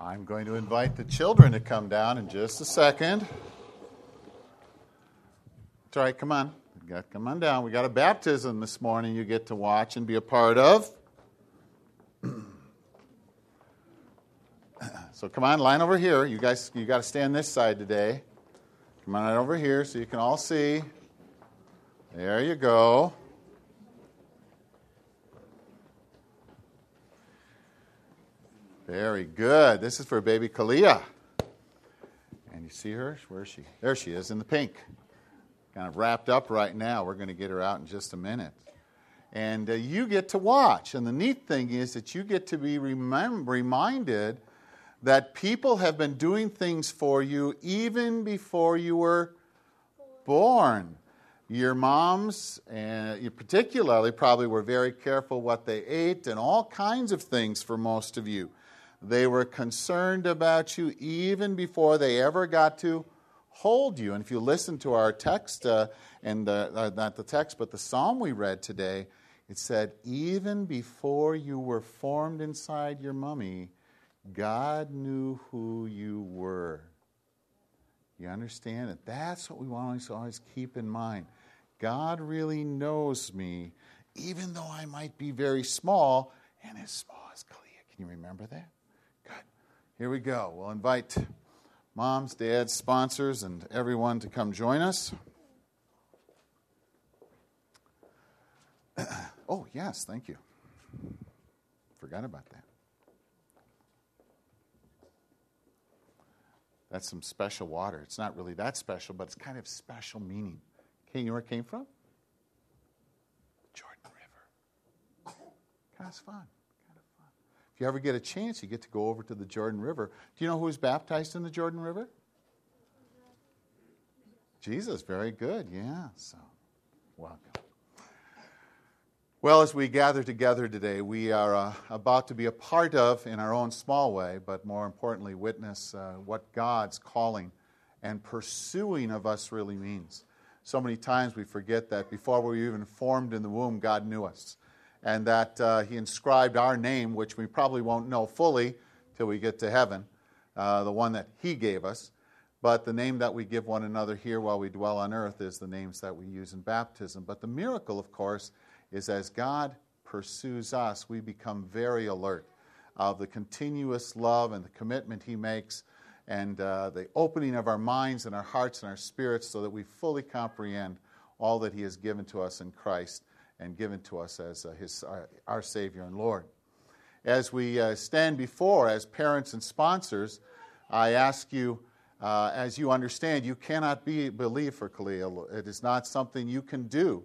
I'm going to invite the children to come down in just a second. It's all right, come on. Got, come on down. We got a baptism this morning you get to watch and be a part of. so come on, line over here. You guys, you got to stand this side today. Come on right over here so you can all see. There you go. Very good. This is for baby Kalia. And you see her? Where is she? There she is in the pink. Kind of wrapped up right now. We're going to get her out in just a minute. And uh, you get to watch. And the neat thing is that you get to be remem- reminded that people have been doing things for you even before you were born. Your moms, and you particularly, probably were very careful what they ate and all kinds of things for most of you. They were concerned about you even before they ever got to hold you. And if you listen to our text, uh, and the, uh, not the text, but the psalm we read today, it said, Even before you were formed inside your mummy, God knew who you were. You understand it? That's what we want to always keep in mind. God really knows me, even though I might be very small and as small as Kalia. Can you remember that? Here we go. We'll invite moms, dads, sponsors, and everyone to come join us. oh, yes, thank you. Forgot about that. That's some special water. It's not really that special, but it's kind of special meaning. Okay, you know where it came from? Jordan River. Kind of fun. If you ever get a chance, you get to go over to the Jordan River. Do you know who was baptized in the Jordan River? Jesus, very good. Yeah, so welcome. Well, as we gather together today, we are uh, about to be a part of, in our own small way, but more importantly, witness uh, what God's calling and pursuing of us really means. So many times we forget that before we were even formed in the womb, God knew us and that uh, he inscribed our name, which we probably won't know fully till we get to heaven, uh, the one that he gave us. But the name that we give one another here while we dwell on earth is the names that we use in baptism. But the miracle, of course, is as God pursues us, we become very alert of the continuous love and the commitment he makes and uh, the opening of our minds and our hearts and our spirits so that we fully comprehend all that he has given to us in Christ and given to us as uh, his, uh, our Savior and Lord. As we uh, stand before, as parents and sponsors, I ask you, as you understand, you cannot be believe for Kalia. It is not something you can do.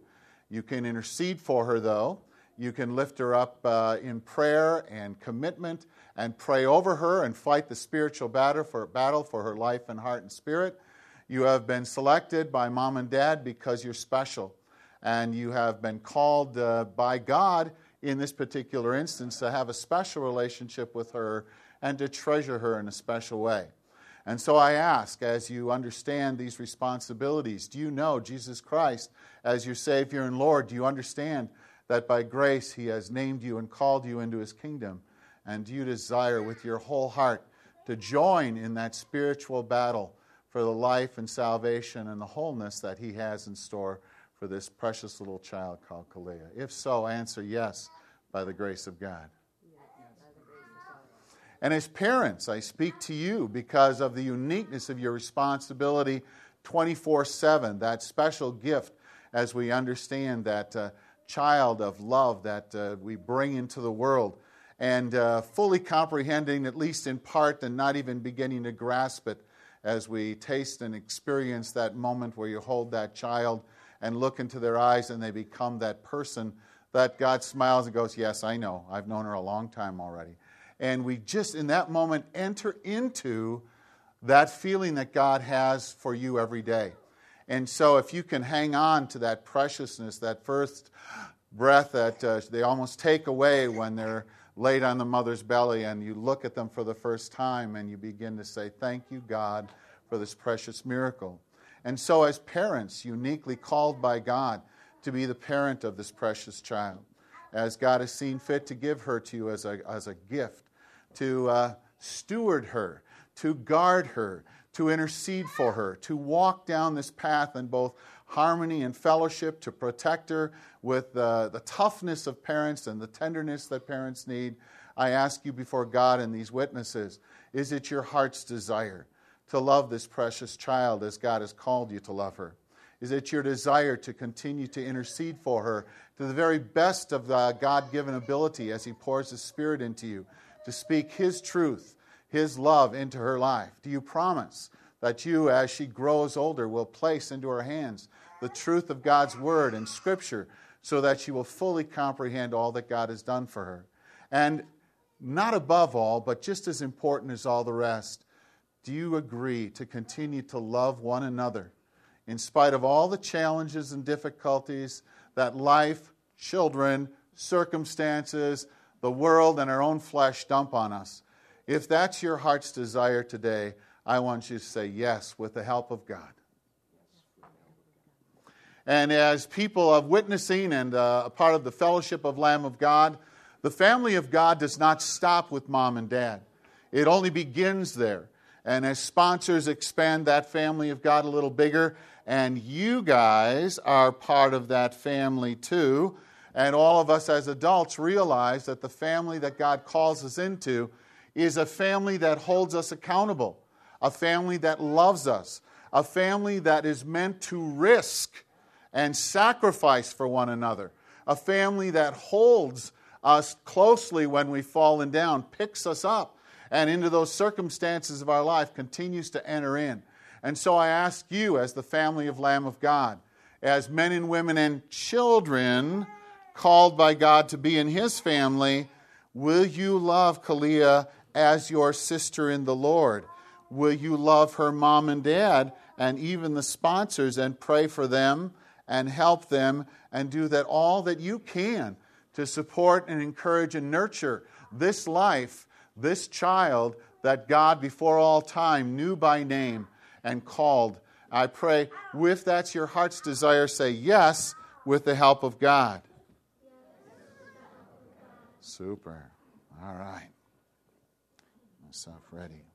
You can intercede for her, though. You can lift her up uh, in prayer and commitment and pray over her and fight the spiritual battle for, battle for her life and heart and spirit. You have been selected by mom and dad because you're special and you have been called uh, by God in this particular instance to have a special relationship with her and to treasure her in a special way. And so I ask, as you understand these responsibilities, do you know Jesus Christ as your Savior and Lord? Do you understand that by grace He has named you and called you into His kingdom? And do you desire with your whole heart to join in that spiritual battle for the life and salvation and the wholeness that He has in store for this precious little child called Kalia? If so, answer yes by the grace of God. And as parents, I speak to you because of the uniqueness of your responsibility 24 7, that special gift as we understand that uh, child of love that uh, we bring into the world and uh, fully comprehending, at least in part, and not even beginning to grasp it as we taste and experience that moment where you hold that child and look into their eyes and they become that person that God smiles and goes, Yes, I know. I've known her a long time already. And we just, in that moment, enter into that feeling that God has for you every day. And so, if you can hang on to that preciousness, that first breath that uh, they almost take away when they're laid on the mother's belly, and you look at them for the first time and you begin to say, Thank you, God, for this precious miracle. And so, as parents, uniquely called by God to be the parent of this precious child, as God has seen fit to give her to you as a, as a gift, to uh, steward her, to guard her, to intercede for her, to walk down this path in both harmony and fellowship, to protect her with the, the toughness of parents and the tenderness that parents need. I ask you before God and these witnesses is it your heart's desire to love this precious child as God has called you to love her? Is it your desire to continue to intercede for her to the very best of the God given ability as He pours His Spirit into you to speak His truth, His love into her life? Do you promise that you, as she grows older, will place into her hands the truth of God's Word and Scripture so that she will fully comprehend all that God has done for her? And not above all, but just as important as all the rest, do you agree to continue to love one another in spite of all the challenges and difficulties that life, children, circumstances, the world, and our own flesh dump on us? If that's your heart's desire today, I want you to say yes with the help of God. And as people of witnessing and uh, a part of the fellowship of Lamb of God, the family of God does not stop with mom and dad, it only begins there. And as sponsors expand that family of God a little bigger, and you guys are part of that family too, and all of us as adults realize that the family that God calls us into is a family that holds us accountable, a family that loves us, a family that is meant to risk and sacrifice for one another, a family that holds us closely when we've fallen down, picks us up, and into those circumstances of our life continues to enter in. And so I ask you, as the family of Lamb of God, as men and women and children called by God to be in His family, will you love Kalia as your sister in the Lord? Will you love her mom and dad and even the sponsors and pray for them and help them and do that all that you can to support and encourage and nurture this life, this child that God before all time knew by name and called. I pray, if that's your heart's desire, say yes with the help of God. Super. All right. Myself ready.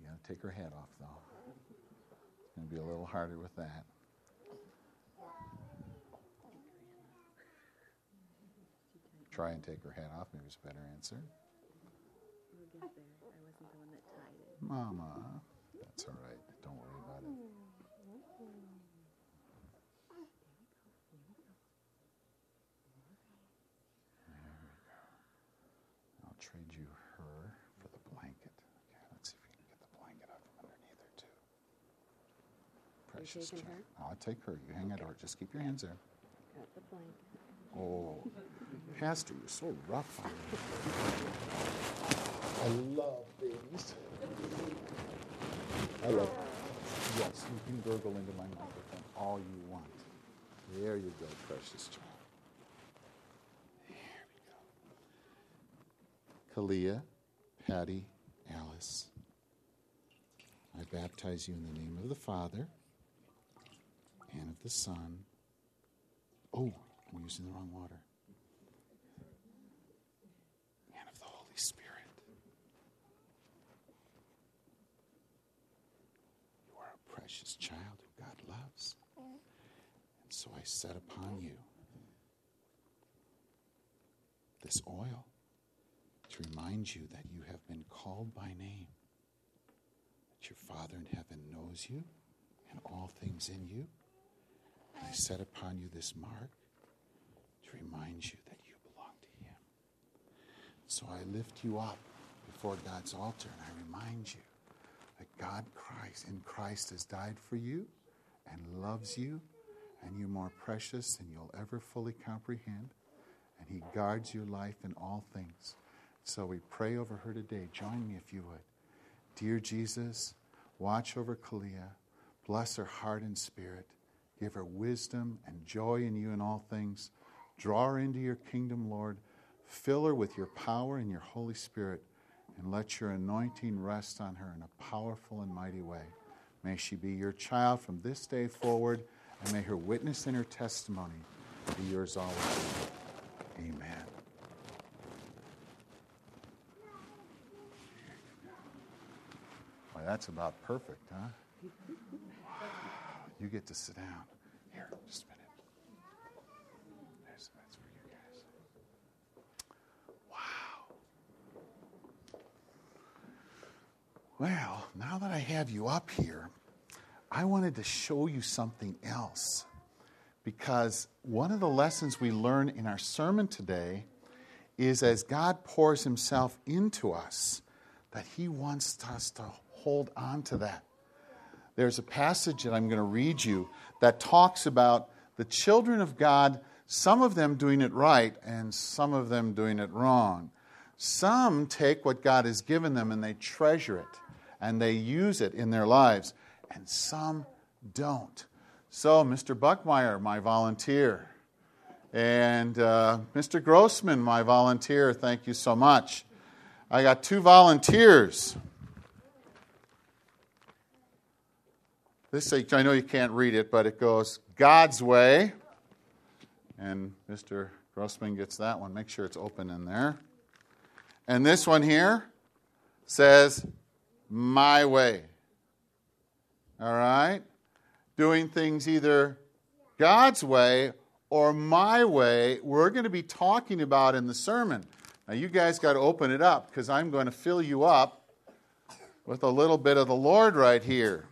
You got to take her head off, though. It's to be a little harder with that. try and take her hat off. Maybe it's a better answer. We'll there. I wasn't the one that tied it. Mama. That's all right. Don't worry about it. There we go. I'll trade you her for the blanket. Okay, let's see if we can get the blanket out from underneath her, too. Precious taking child. I'll take her. You hang out, or just keep your hands there. Got the blanket. Oh, Pastor, you're so rough on me. I love babies. I love. Yes, you can gurgle into my microphone all you want. There you go, precious child. There we go. Kalia, Patty, Alice. I baptize you in the name of the Father and of the Son. Oh, I'm using the wrong water. And of the Holy Spirit. You are a precious child who God loves. And so I set upon you this oil to remind you that you have been called by name, that your Father in heaven knows you and all things in you. And I set upon you this mark to remind you that you belong to Him. So I lift you up before God's altar and I remind you God Christ in Christ has died for you and loves you and you're more precious than you'll ever fully comprehend and he guards your life in all things. So we pray over her today. Join me if you would. Dear Jesus, watch over Kalia. Bless her heart and spirit. Give her wisdom and joy in you in all things. Draw her into your kingdom, Lord. Fill her with your power and your Holy Spirit, and let your anointing rest on her in a powerful and mighty way. May she be your child from this day forward, and may her witness and her testimony be yours always. Amen. that's about perfect, huh? You get to sit down. Here, just a minute. There's, that's for you guys. Wow. Well, now that I have you up here, I wanted to show you something else. Because one of the lessons we learn in our sermon today is as God pours Himself into us, that He wants us to hold on to that. There's a passage that I'm going to read you that talks about the children of God, some of them doing it right and some of them doing it wrong. Some take what God has given them and they treasure it and they use it in their lives, and some don't. So, Mr. Buckmeyer, my volunteer, and uh, Mr. Grossman, my volunteer, thank you so much. I got two volunteers. This, I know you can't read it, but it goes God's way. And Mr. Grossman gets that one. Make sure it's open in there. And this one here says, My way. All right? Doing things either God's way or my way, we're going to be talking about in the sermon. Now, you guys got to open it up because I'm going to fill you up with a little bit of the Lord right here.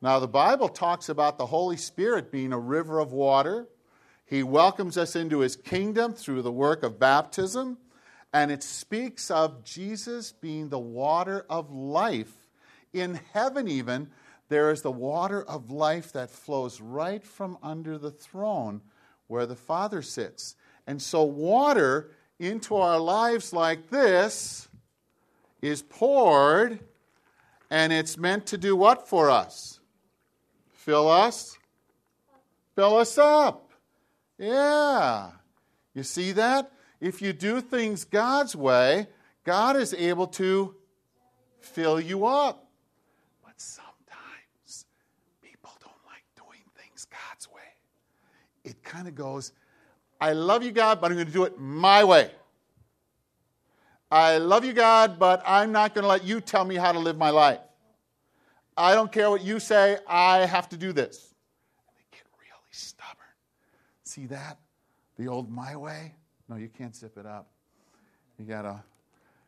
Now, the Bible talks about the Holy Spirit being a river of water. He welcomes us into his kingdom through the work of baptism, and it speaks of Jesus being the water of life. In heaven, even, there is the water of life that flows right from under the throne where the Father sits. And so, water into our lives like this is poured, and it's meant to do what for us? Fill us? Fill us up. Yeah. You see that? If you do things God's way, God is able to fill you up. But sometimes people don't like doing things God's way. It kind of goes, I love you, God, but I'm going to do it my way. I love you, God, but I'm not going to let you tell me how to live my life. I don't care what you say, I have to do this. And they get really stubborn. See that? The old my way? No, you can't zip it up. You got to.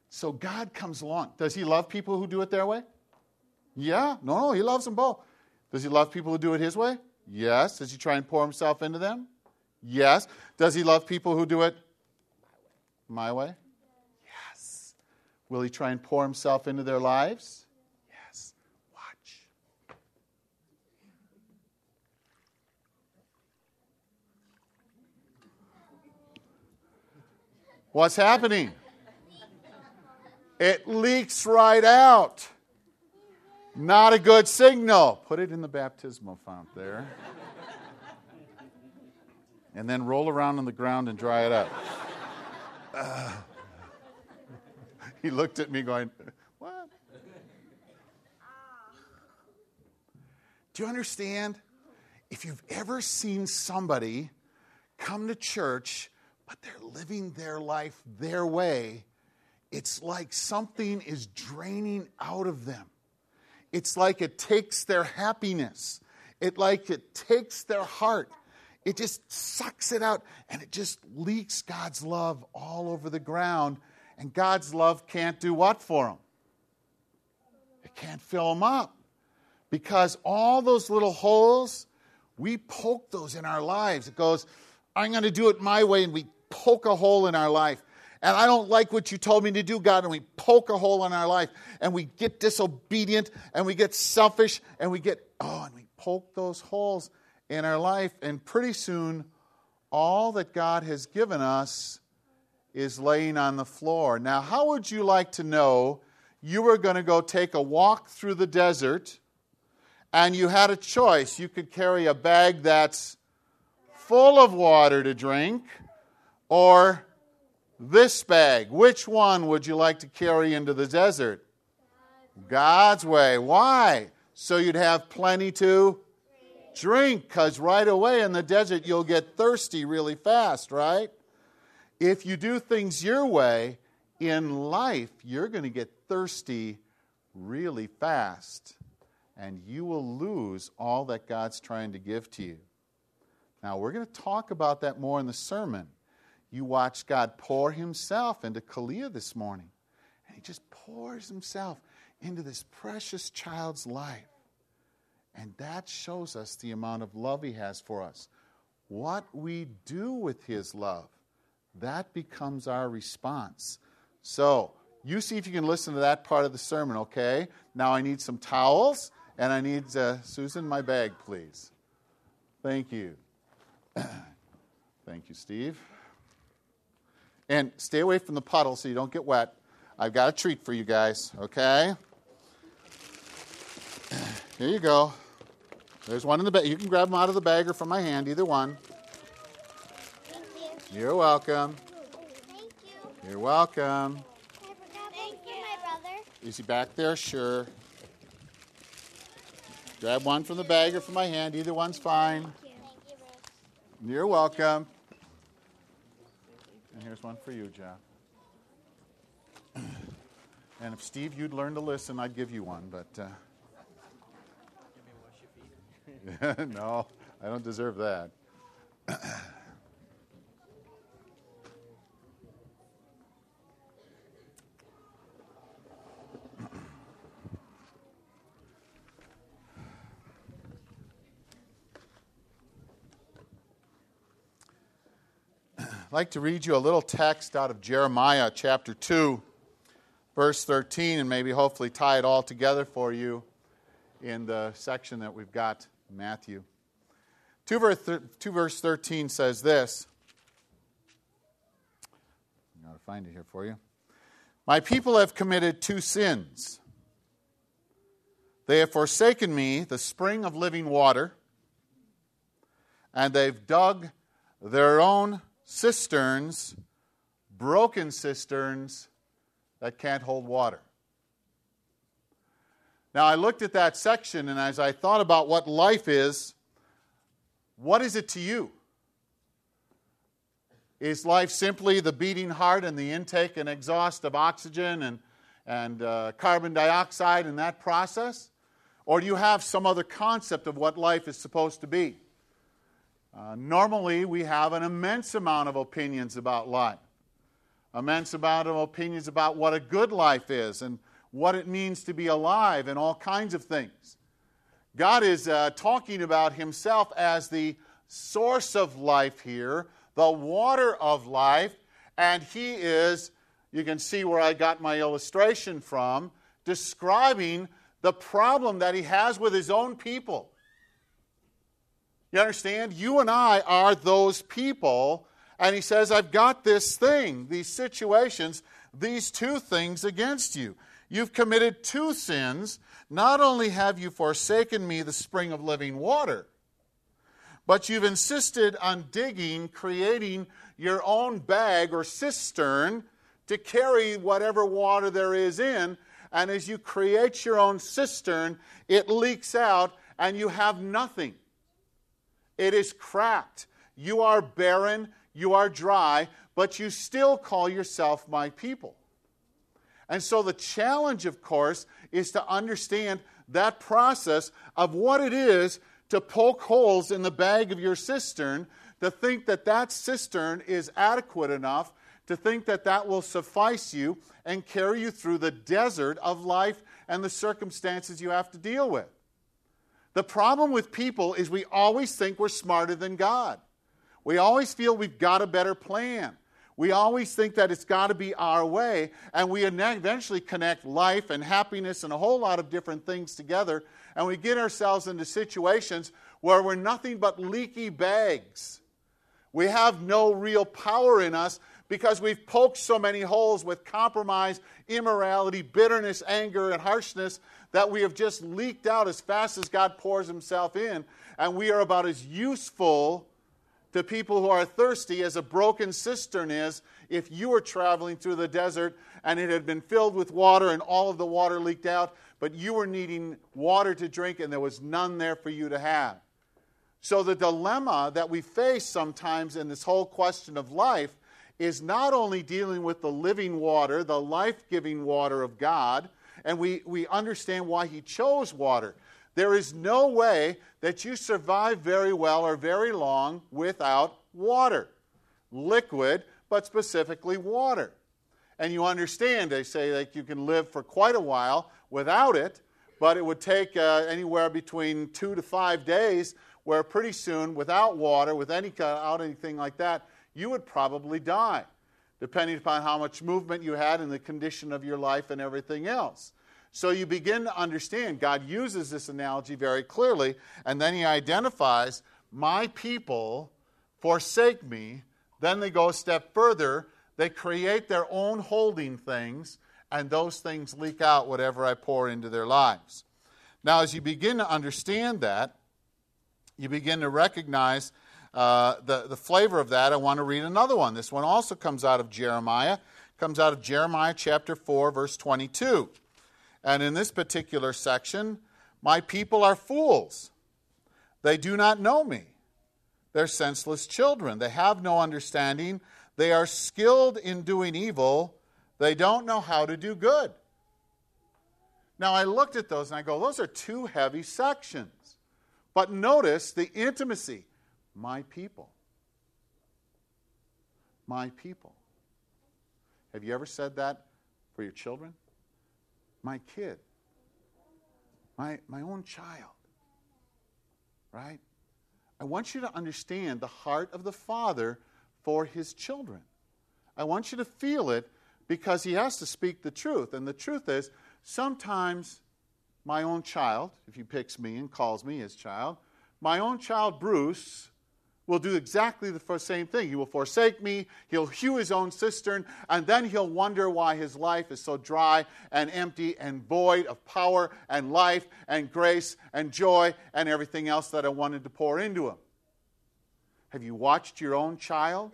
So God comes along. Does he love people who do it their way? Yeah. No, no, he loves them both. Does he love people who do it his way? Yes. Does he try and pour himself into them? Yes. Does he love people who do it my way? Yes. Will he try and pour himself into their lives? Yes. Watch. What's happening? It leaks right out. Not a good signal. Put it in the baptismal font there. and then roll around on the ground and dry it up. Uh, he looked at me going, What? Do you understand? If you've ever seen somebody come to church, but they're living their life their way, it's like something is draining out of them. It's like it takes their happiness. It like it takes their heart. It just sucks it out and it just leaks God's love all over the ground. And God's love can't do what for them? It can't fill them up. Because all those little holes, we poke those in our lives. It goes, I'm going to do it my way, and we poke a hole in our life and I don't like what you told me to do, God, and we poke a hole in our life, and we get disobedient, and we get selfish, and we get, oh, and we poke those holes in our life, and pretty soon, all that God has given us is laying on the floor. Now, how would you like to know you were going to go take a walk through the desert, and you had a choice? You could carry a bag that's full of water to drink, or this bag, which one would you like to carry into the desert? God's way. Why? So you'd have plenty to drink, because right away in the desert you'll get thirsty really fast, right? If you do things your way, in life you're going to get thirsty really fast, and you will lose all that God's trying to give to you. Now, we're going to talk about that more in the sermon. You watch God pour Himself into Kalia this morning, and He just pours Himself into this precious child's life. And that shows us the amount of love He has for us. What we do with His love, that becomes our response. So, you see if you can listen to that part of the sermon, okay? Now I need some towels, and I need, uh, Susan, my bag, please. Thank you. Thank you, Steve. And stay away from the puddle so you don't get wet. I've got a treat for you guys, okay? Here you go. There's one in the bag. You can grab them out of the bag or from my hand, either one. Thank you. You're welcome. Thank you. You're welcome. Thank one for my brother. Is he back there? Sure. Grab one from the bag or from my hand. Either one's fine. Thank you. Thank you, Bruce. You're welcome. Here's one for you, Jeff. And if Steve, you'd learn to listen, I'd give you one, but. Uh, no, I don't deserve that. I'd like to read you a little text out of Jeremiah chapter 2, verse 13, and maybe hopefully tie it all together for you in the section that we've got Matthew. 2 verse, 2 verse 13 says this. I've got to find it here for you. My people have committed two sins. They have forsaken me, the spring of living water, and they've dug their own cisterns, broken cisterns that can't hold water. Now, I looked at that section, and as I thought about what life is, what is it to you? Is life simply the beating heart and the intake and exhaust of oxygen and, and uh, carbon dioxide in that process? Or do you have some other concept of what life is supposed to be? Uh, normally, we have an immense amount of opinions about life, immense amount of opinions about what a good life is and what it means to be alive and all kinds of things. God is uh, talking about Himself as the source of life here, the water of life, and He is, you can see where I got my illustration from, describing the problem that He has with His own people. You understand? You and I are those people. And he says, I've got this thing, these situations, these two things against you. You've committed two sins. Not only have you forsaken me, the spring of living water, but you've insisted on digging, creating your own bag or cistern to carry whatever water there is in. And as you create your own cistern, it leaks out and you have nothing. It is cracked. You are barren, you are dry, but you still call yourself my people. And so the challenge, of course, is to understand that process of what it is to poke holes in the bag of your cistern, to think that that cistern is adequate enough, to think that that will suffice you and carry you through the desert of life and the circumstances you have to deal with. The problem with people is we always think we're smarter than God. We always feel we've got a better plan. We always think that it's got to be our way, and we eventually connect life and happiness and a whole lot of different things together, and we get ourselves into situations where we're nothing but leaky bags. We have no real power in us because we've poked so many holes with compromise, immorality, bitterness, anger, and harshness that we have just leaked out as fast as God pours Himself in, and we are about as useful to people who are thirsty as a broken cistern is if you were traveling through the desert and it had been filled with water and all of the water leaked out, but you were needing water to drink and there was none there for you to have. So, the dilemma that we face sometimes in this whole question of life is not only dealing with the living water, the life giving water of God, and we, we understand why he chose water. There is no way that you survive very well or very long without water. Liquid, but specifically water. And you understand, they say that you can live for quite a while without it, but it would take uh, anywhere between two to five days, where pretty soon, without water, with any, without anything like that, you would probably die, depending upon how much movement you had and the condition of your life and everything else. So you begin to understand, God uses this analogy very clearly, and then he identifies, My people forsake me. Then they go a step further. They create their own holding things, and those things leak out whatever I pour into their lives. Now, as you begin to understand that, you begin to recognize uh, the, the flavor of that. I want to read another one. This one also comes out of Jeremiah, comes out of Jeremiah chapter 4, verse 22. And in this particular section, my people are fools. They do not know me. They're senseless children. They have no understanding. They are skilled in doing evil. They don't know how to do good. Now, I looked at those and I go, those are two heavy sections. But notice the intimacy. My people. My people. Have you ever said that for your children? My kid. My, my own child. Right? I want you to understand the heart of the Father for his children. I want you to feel it because he has to speak the truth. And the truth is, sometimes my own child, if he picks me and calls me his child, my own child, Bruce, will do exactly the same thing. He will forsake me, he'll hew his own cistern, and then he'll wonder why his life is so dry and empty and void of power and life and grace and joy and everything else that I wanted to pour into him. Have you watched your own child?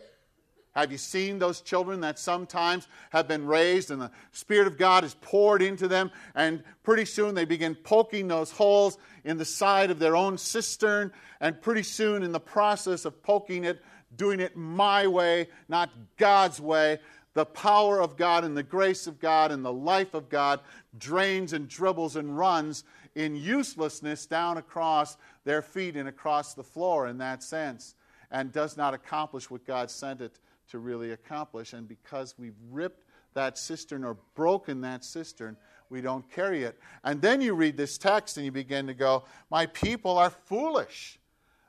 Have you seen those children that sometimes have been raised and the Spirit of God is poured into them, and pretty soon they begin poking those holes in the side of their own cistern, and pretty soon, in the process of poking it, doing it my way, not God's way, the power of God and the grace of God and the life of God drains and dribbles and runs in uselessness down across their feet and across the floor in that sense, and does not accomplish what God sent it to really accomplish. And because we've ripped that cistern or broken that cistern, we don't carry it. And then you read this text and you begin to go, My people are foolish,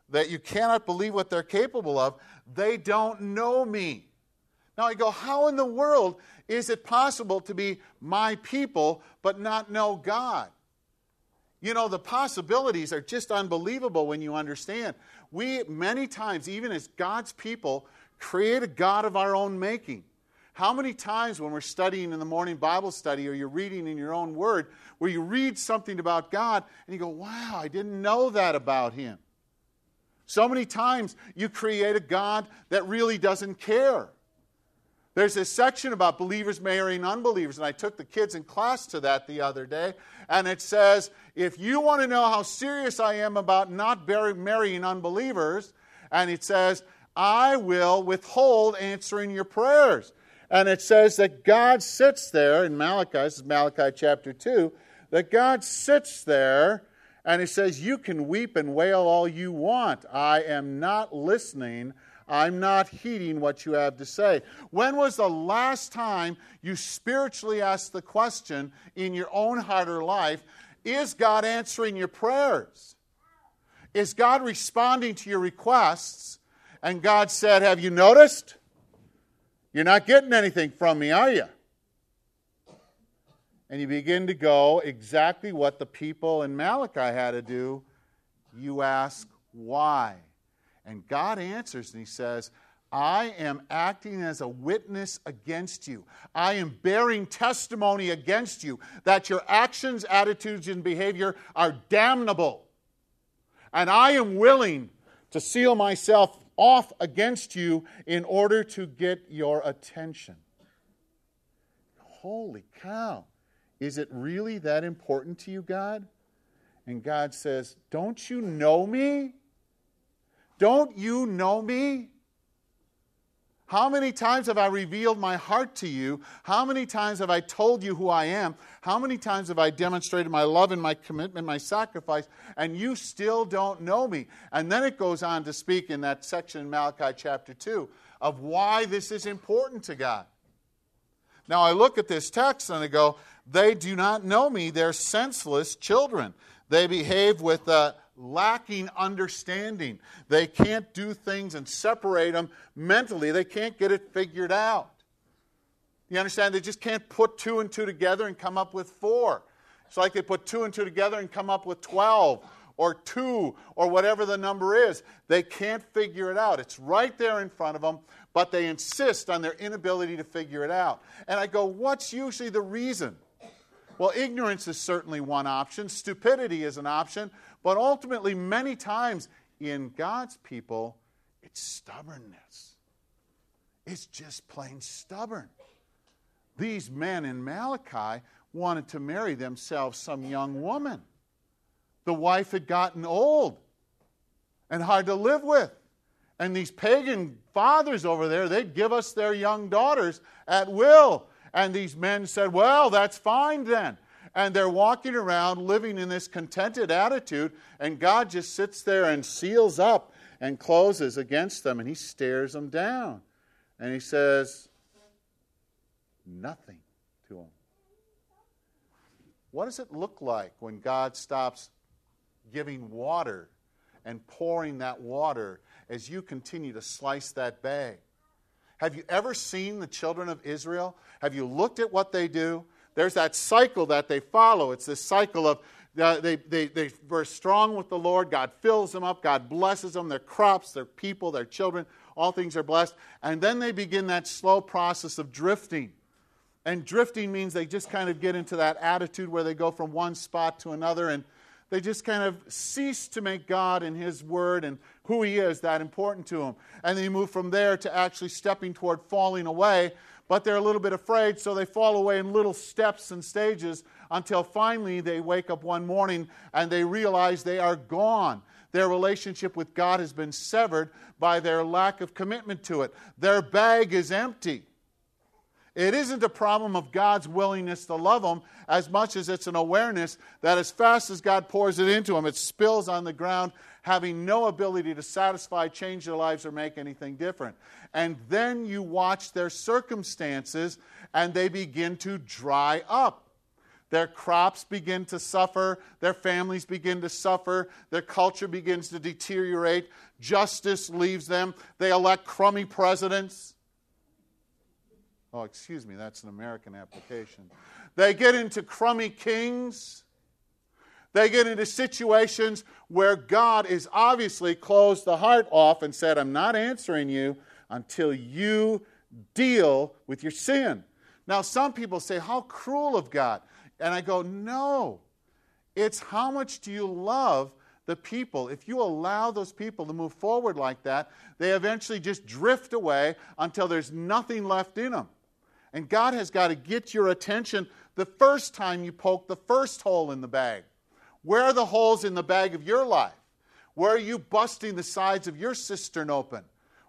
that you cannot believe what they're capable of. They don't know me. Now I go, How in the world is it possible to be my people but not know God? You know, the possibilities are just unbelievable when you understand. We, many times, even as God's people, create a God of our own making. How many times when we're studying in the morning Bible study or you're reading in your own word, where you read something about God and you go, wow, I didn't know that about him. So many times you create a God that really doesn't care. There's this section about believers marrying unbelievers, and I took the kids in class to that the other day. And it says, if you want to know how serious I am about not marrying unbelievers, and it says, I will withhold answering your prayers. And it says that God sits there in Malachi, this is Malachi chapter 2, that God sits there and he says, You can weep and wail all you want. I am not listening. I'm not heeding what you have to say. When was the last time you spiritually asked the question in your own heart or life Is God answering your prayers? Is God responding to your requests? And God said, Have you noticed? You're not getting anything from me, are you? And you begin to go exactly what the people in Malachi had to do. You ask, Why? And God answers and He says, I am acting as a witness against you. I am bearing testimony against you that your actions, attitudes, and behavior are damnable. And I am willing to seal myself off against you in order to get your attention. Holy cow. Is it really that important to you, God? And God says, Don't you know me? Don't you know me? How many times have I revealed my heart to you? How many times have I told you who I am? How many times have I demonstrated my love and my commitment, my sacrifice, and you still don't know me? And then it goes on to speak in that section in Malachi chapter 2 of why this is important to God. Now I look at this text and I go, they do not know me. They're senseless children. They behave with uh, lacking understanding. They can't do things and separate them mentally. They can't get it figured out. You understand? They just can't put two and two together and come up with four. It's like they put two and two together and come up with 12 or two or whatever the number is. They can't figure it out. It's right there in front of them, but they insist on their inability to figure it out. And I go, what's usually the reason? Well, ignorance is certainly one option, stupidity is an option, but ultimately, many times in God's people, it's stubbornness. It's just plain stubborn. These men in Malachi wanted to marry themselves some young woman. The wife had gotten old and hard to live with. And these pagan fathers over there, they'd give us their young daughters at will. And these men said, Well, that's fine then and they're walking around living in this contented attitude, and God just sits there and seals up and closes against them, and He stares them down. And He says, nothing to them. What does it look like when God stops giving water and pouring that water as you continue to slice that bag? Have you ever seen the children of Israel? Have you looked at what they do? there's that cycle that they follow. It's this cycle of uh, they, they, they were strong with the Lord. God fills them up. God blesses them. Their crops, their people, their children, all things are blessed. And then they begin that slow process of drifting. And drifting means they just kind of get into that attitude where they go from one spot to another and they just kind of cease to make God and His Word and who He is that important to him. And they move from there to actually stepping toward falling away but they're a little bit afraid, so they fall away in little steps and stages until finally they wake up one morning and they realize they are gone. Their relationship with God has been severed by their lack of commitment to it. Their bag is empty. It isn't a problem of God's willingness to love them as much as it's an awareness that as fast as God pours it into them, it spills on the ground, having no ability to satisfy, change their lives, or make anything different. And then you watch their circumstances and they begin to dry up. Their crops begin to suffer, their families begin to suffer, their culture begins to deteriorate, justice leaves them, they elect crummy presidents. Oh, excuse me, that's an American application. They get into crummy kings. They get into situations where God is obviously closed the heart off and said, I'm not answering you until you deal with your sin. Now, some people say, How cruel of God. And I go, No. It's how much do you love the people? If you allow those people to move forward like that, they eventually just drift away until there's nothing left in them. And God has got to get your attention the first time you poke the first hole in the bag. Where are the holes in the bag of your life? Where are you busting the sides of your cistern open?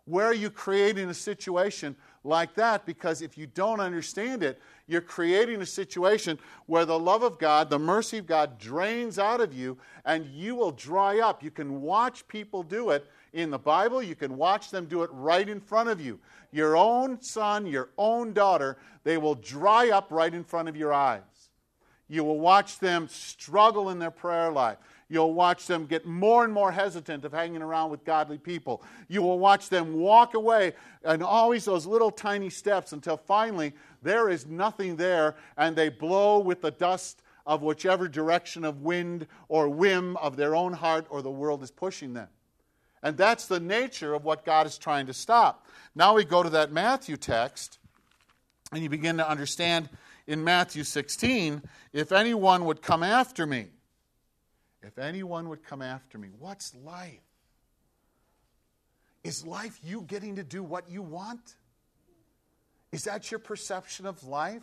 Where are you creating a situation like that? Because if you don't understand it, you're creating a situation where the love of God, the mercy of God drains out of you and you will dry up. You can watch people do it in the Bible, you can watch them do it right in front of you. Your own son, your own daughter, they will dry up right in front of your eyes. You will watch them struggle in their prayer life. You'll watch them get more and more hesitant of hanging around with godly people. You will watch them walk away and always those little tiny steps until finally there is nothing there and they blow with the dust of whichever direction of wind or whim of their own heart or the world is pushing them. And that's the nature of what God is trying to stop. Now we go to that Matthew text and you begin to understand in Matthew 16 if anyone would come after me, if anyone would come after me, what's life? Is life you getting to do what you want? Is that your perception of life?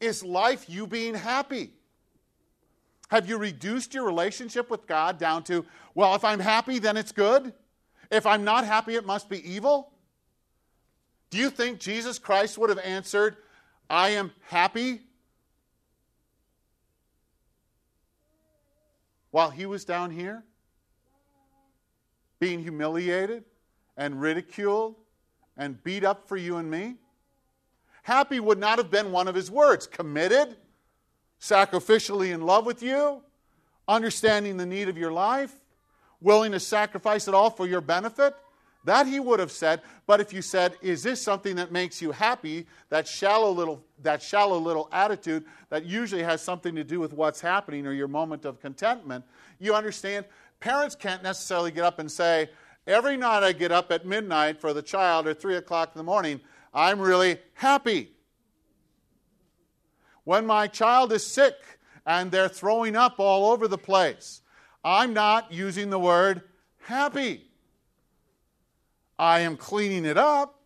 Is life you being happy? Have you reduced your relationship with God down to, well, if I'm happy, then it's good? If I'm not happy, it must be evil? Do you think Jesus Christ would have answered, I am happy? While he was down here, being humiliated and ridiculed and beat up for you and me? Happy would not have been one of his words. Committed, sacrificially in love with you, understanding the need of your life, willing to sacrifice it all for your benefit. That he would have said, but if you said, "Is this something that makes you happy?" That shallow little that shallow little attitude that usually has something to do with what's happening or your moment of contentment, you understand parents can't necessarily get up and say, "Every night I get up at midnight for the child or three o'clock in the morning, I'm really happy." When my child is sick and they're throwing up all over the place, I'm not using the word happy. I am cleaning it up.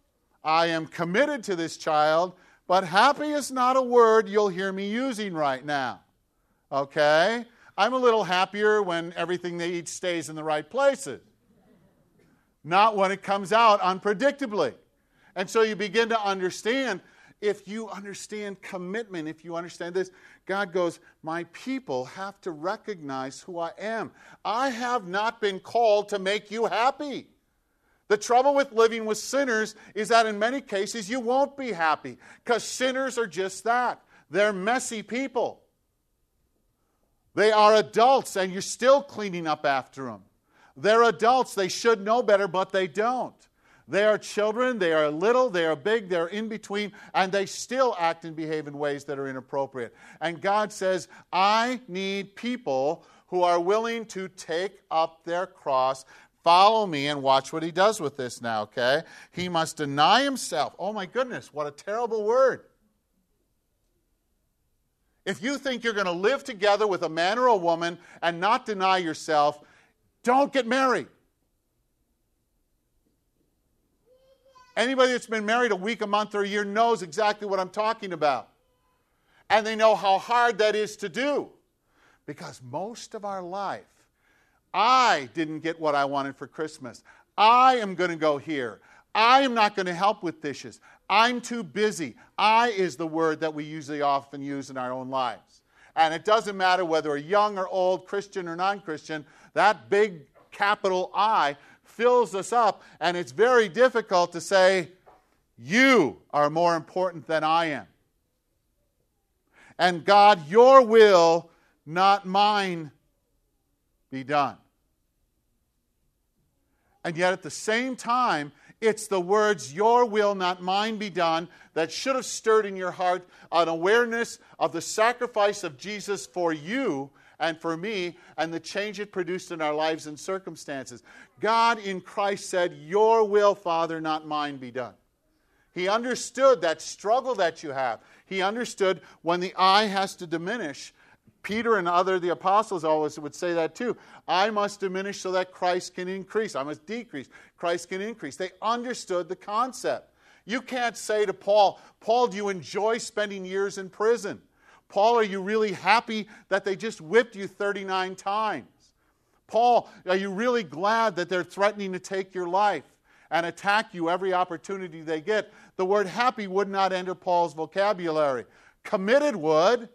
I am committed to this child, but happy is not a word you'll hear me using right now. Okay? I'm a little happier when everything they eat stays in the right places, not when it comes out unpredictably. And so you begin to understand if you understand commitment, if you understand this, God goes, My people have to recognize who I am. I have not been called to make you happy. The trouble with living with sinners is that in many cases you won't be happy because sinners are just that. They're messy people. They are adults and you're still cleaning up after them. They're adults. They should know better, but they don't. They are children. They are little. They are big. They're in between. And they still act and behave in ways that are inappropriate. And God says, I need people who are willing to take up their cross Follow me and watch what he does with this now, okay? He must deny himself. Oh my goodness, what a terrible word. If you think you're going to live together with a man or a woman and not deny yourself, don't get married. Anybody that's been married a week, a month, or a year knows exactly what I'm talking about. And they know how hard that is to do. Because most of our life I didn't get what I wanted for Christmas. I am going to go here. I am not going to help with dishes. I'm too busy. I is the word that we usually often use in our own lives. And it doesn't matter whether we're young or old, Christian or non Christian, that big capital I fills us up. And it's very difficult to say, You are more important than I am. And God, your will, not mine, be done. And yet at the same time, it's the words, Your will, not mine, be done, that should have stirred in your heart an awareness of the sacrifice of Jesus for you and for me and the change it produced in our lives and circumstances. God in Christ said, Your will, Father, not mine, be done. He understood that struggle that you have. He understood when the I has to diminish Peter and other the apostles always would say that too. I must diminish so that Christ can increase. I must decrease. Christ can increase. They understood the concept. You can't say to Paul, Paul, do you enjoy spending years in prison? Paul, are you really happy that they just whipped you 39 times? Paul, are you really glad that they're threatening to take your life and attack you every opportunity they get? The word happy would not enter Paul's vocabulary. Committed would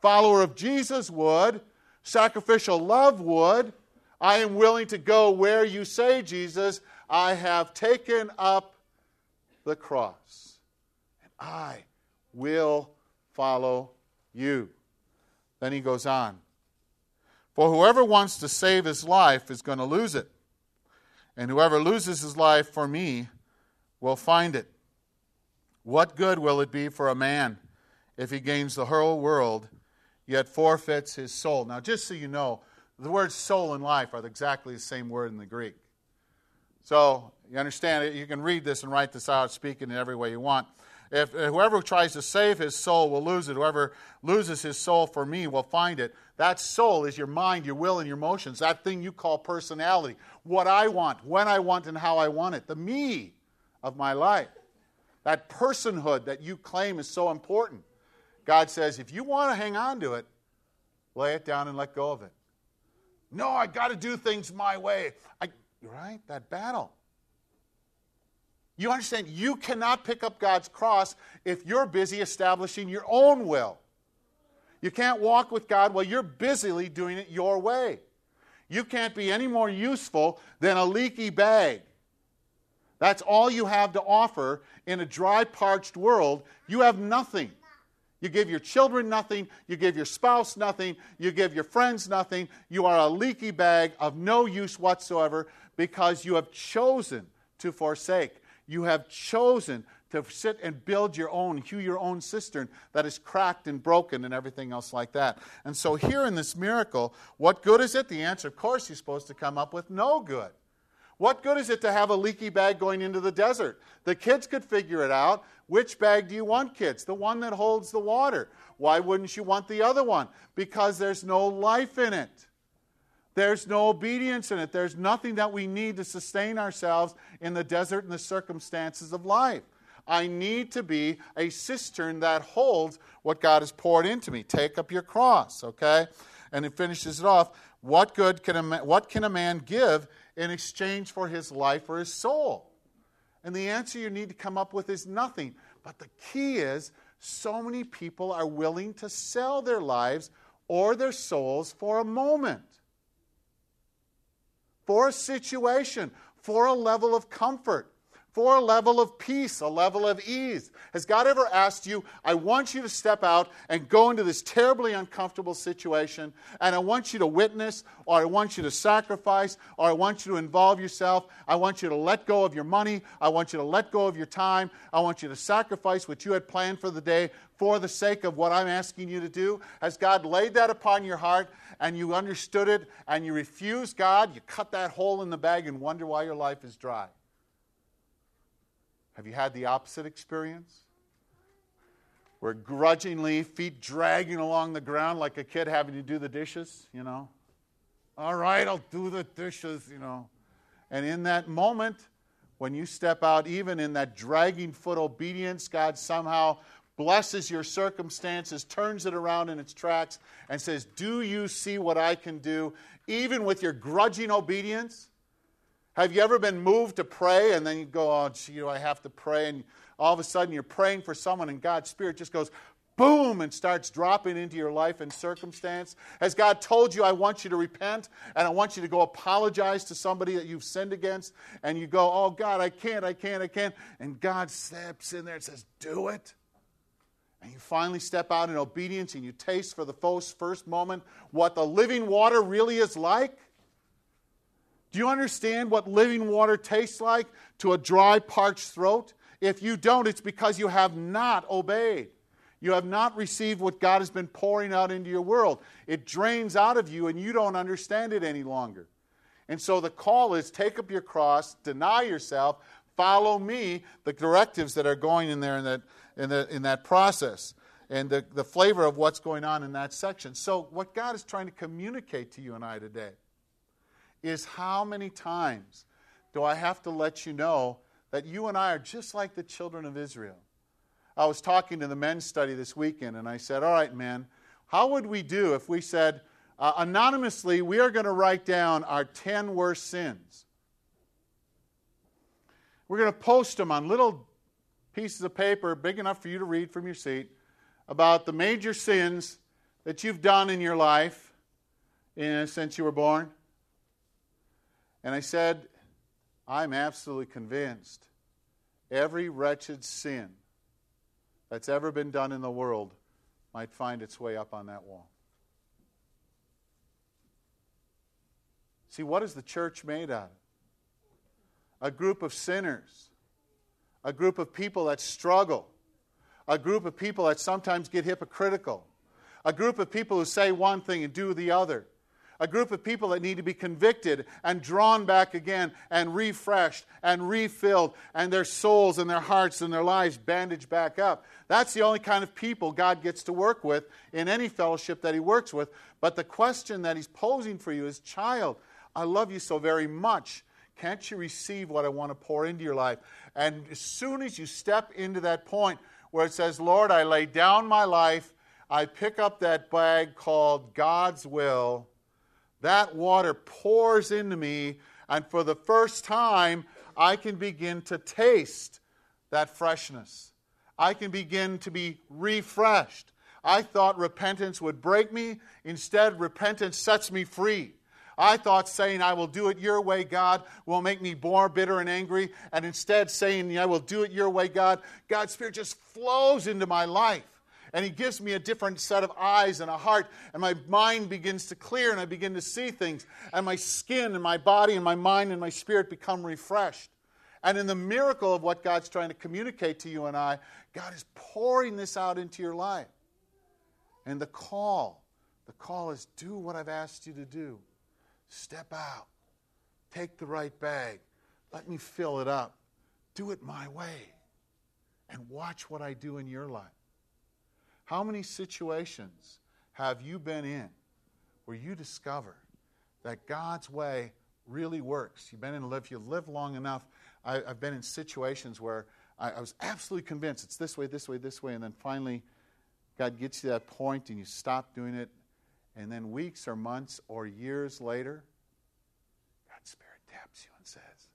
follower of Jesus would, sacrificial love would. I am willing to go where you say, Jesus, I have taken up the cross, and I will follow you. Then he goes on. For whoever wants to save his life is going to lose it, and whoever loses his life for me will find it. What good will it be for a man if he gains the whole world yet forfeits his soul. Now, just so you know, the words soul and life are exactly the same word in the Greek. So, you understand it? You can read this and write this out, speak it in every way you want. If whoever tries to save his soul will lose it, whoever loses his soul for me will find it. That soul is your mind, your will, and your emotions. That thing you call personality. What I want, when I want, and how I want it. The me of my life. That personhood that you claim is so important. God says, if you want to hang on to it, lay it down and let go of it. No, I got to do things my way. I, right? That battle. You understand? You cannot pick up God's cross if you're busy establishing your own will. You can't walk with God while you're busily doing it your way. You can't be any more useful than a leaky bag. That's all you have to offer in a dry, parched world. You have nothing. You give your children nothing. You give your spouse nothing. You give your friends nothing. You are a leaky bag of no use whatsoever because you have chosen to forsake. You have chosen to sit and build your own, hew your own cistern that is cracked and broken and everything else like that. And so, here in this miracle, what good is it? The answer, of course, you're supposed to come up with no good. What good is it to have a leaky bag going into the desert? The kids could figure it out. Which bag do you want, kids? The one that holds the water. Why wouldn't you want the other one? Because there's no life in it. There's no obedience in it. There's nothing that we need to sustain ourselves in the desert and the circumstances of life. I need to be a cistern that holds what God has poured into me. Take up your cross, okay? And it finishes it off. What good can a, man, what can a man give in exchange for his life or his soul? And the answer you need to come up with is nothing. But the key is so many people are willing to sell their lives or their souls for a moment, for a situation, for a level of comfort for a level of peace, a level of ease. Has God ever asked you, I want you to step out and go into this terribly uncomfortable situation, and I want you to witness, or I want you to sacrifice, or I want you to involve yourself. I want you to let go of your money. I want you to let go of your time. I want you to sacrifice what you had planned for the day for the sake of what I'm asking you to do? Has God laid that upon your heart and you understood it and you refuse God? You cut that hole in the bag and wonder why your life is dry. Have you had the opposite experience? Where grudgingly, feet dragging along the ground like a kid having to do the dishes, you know? All right, I'll do the dishes, you know. And in that moment, when you step out, even in that dragging foot obedience, God somehow blesses your circumstances, turns it around in its tracks, and says, Do you see what I can do? Even with your grudging obedience, have you ever been moved to pray and then you go, oh, gee, I have to pray? And all of a sudden you're praying for someone and God's Spirit just goes, boom, and starts dropping into your life and circumstance? Has God told you, I want you to repent and I want you to go apologize to somebody that you've sinned against? And you go, oh, God, I can't, I can't, I can't. And God steps in there and says, do it. And you finally step out in obedience and you taste for the first moment what the living water really is like. Do you understand what living water tastes like to a dry, parched throat? If you don't, it's because you have not obeyed. You have not received what God has been pouring out into your world. It drains out of you, and you don't understand it any longer. And so the call is take up your cross, deny yourself, follow me, the directives that are going in there in that, in, the, in that process, and the, the flavor of what's going on in that section. So, what God is trying to communicate to you and I today is how many times do I have to let you know that you and I are just like the children of Israel? I was talking to the men's study this weekend, and I said, All right, men, how would we do if we said, uh, anonymously, we are going to write down our 10 worst sins? We're going to post them on little pieces of paper big enough for you to read from your seat about the major sins that you've done in your life in, since you were born. And I said, I'm absolutely convinced every wretched sin that's ever been done in the world might find its way up on that wall. See, what is the church made out of? A group of sinners, a group of people that struggle, a group of people that sometimes get hypocritical, a group of people who say one thing and do the other a group of people that need to be convicted and drawn back again and refreshed and refilled and their souls and their hearts and their lives bandaged back up. That's the only kind of people God gets to work with in any fellowship that He works with. But the question that He's posing for you is child, I love you so very much. Can't you receive what I want to pour into your life? And as soon as you step into that point where it says, Lord, I lay down my life, I pick up that bag called God's will that water pours into me, and for the first time, I can begin to taste that freshness. I can begin to be refreshed. I thought repentance would break me. Instead, repentance sets me free. I thought saying, I will do it your way, God, will make me more bitter and angry. And instead, saying, I will do it your way, God, God's Spirit just flows into my life. And He gives me a different set of eyes and a heart. And my mind begins to clear and I begin to see things. And my skin and my body and my mind and my spirit become refreshed. And in the miracle of what God's trying to communicate to you and I, God is pouring this out into your life. And the call, the call is do what I've asked you to do. Step out. Take the right bag. Let me fill it up. Do it my way. And watch what I do in your life. How many situations have you been in where you discover that God's way really works? You've been in, if you live long enough, I, have been in situations where I, I was absolutely convinced it's this way, this way, this way, and then finally God gets you to that point and you stop doing it and then weeks or months or years later, God's Spirit taps you and says,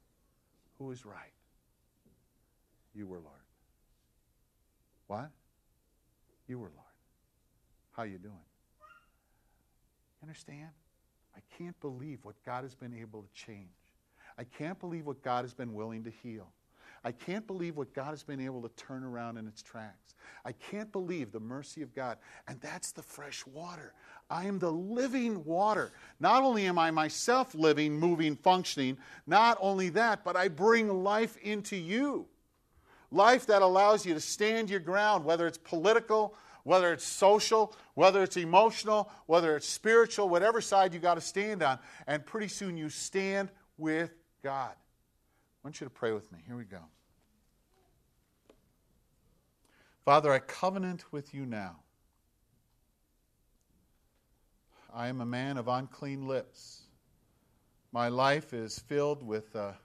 Who is right? You were, Lord. What? You were, Lord. How you doing? You understand? I can't believe what God has been able to change. I can't believe what God has been willing to heal. I can't believe what God has been able to turn around in its tracks. I can't believe the mercy of God. And that's the fresh water. I am the living water. Not only am I myself living, moving, functioning, not only that, but I bring life into you. Life that allows you to stand your ground, whether it's political, whether it's social, whether it's emotional, whether it's spiritual, whatever side you got to stand on. And pretty soon you stand with God. I want you to pray with me. Here we go. Father, I covenant with you now. I am a man of unclean lips. My life is filled with a,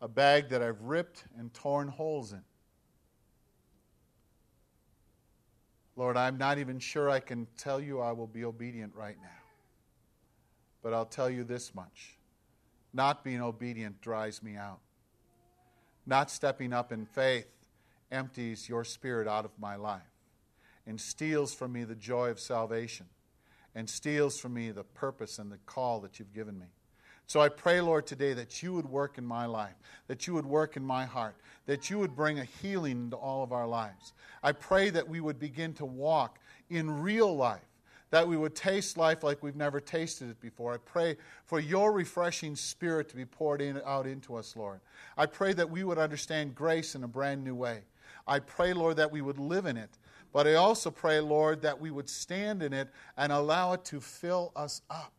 a bag that I've ripped and torn holes in. Lord, I'm not even sure I can tell you I will be obedient right now. But I'll tell you this much not being obedient dries me out. Not stepping up in faith empties your spirit out of my life and steals from me the joy of salvation and steals from me the purpose and the call that you've given me. So I pray, Lord, today that you would work in my life, that you would work in my heart, that you would bring a healing into all of our lives. I pray that we would begin to walk in real life that we would taste life like we've never tasted it before. I pray for your refreshing spirit to be poured in, out into us, Lord. I pray that we would understand grace in a brand new way. I pray, Lord, that we would live in it. But I also pray, Lord, that we would stand in it and allow it to fill us up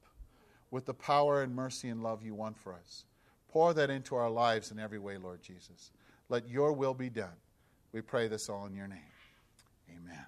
with the power and mercy and love you want for us. Pour that into our lives in every way, Lord Jesus. Let your will be done. We pray this all in your name. Amen.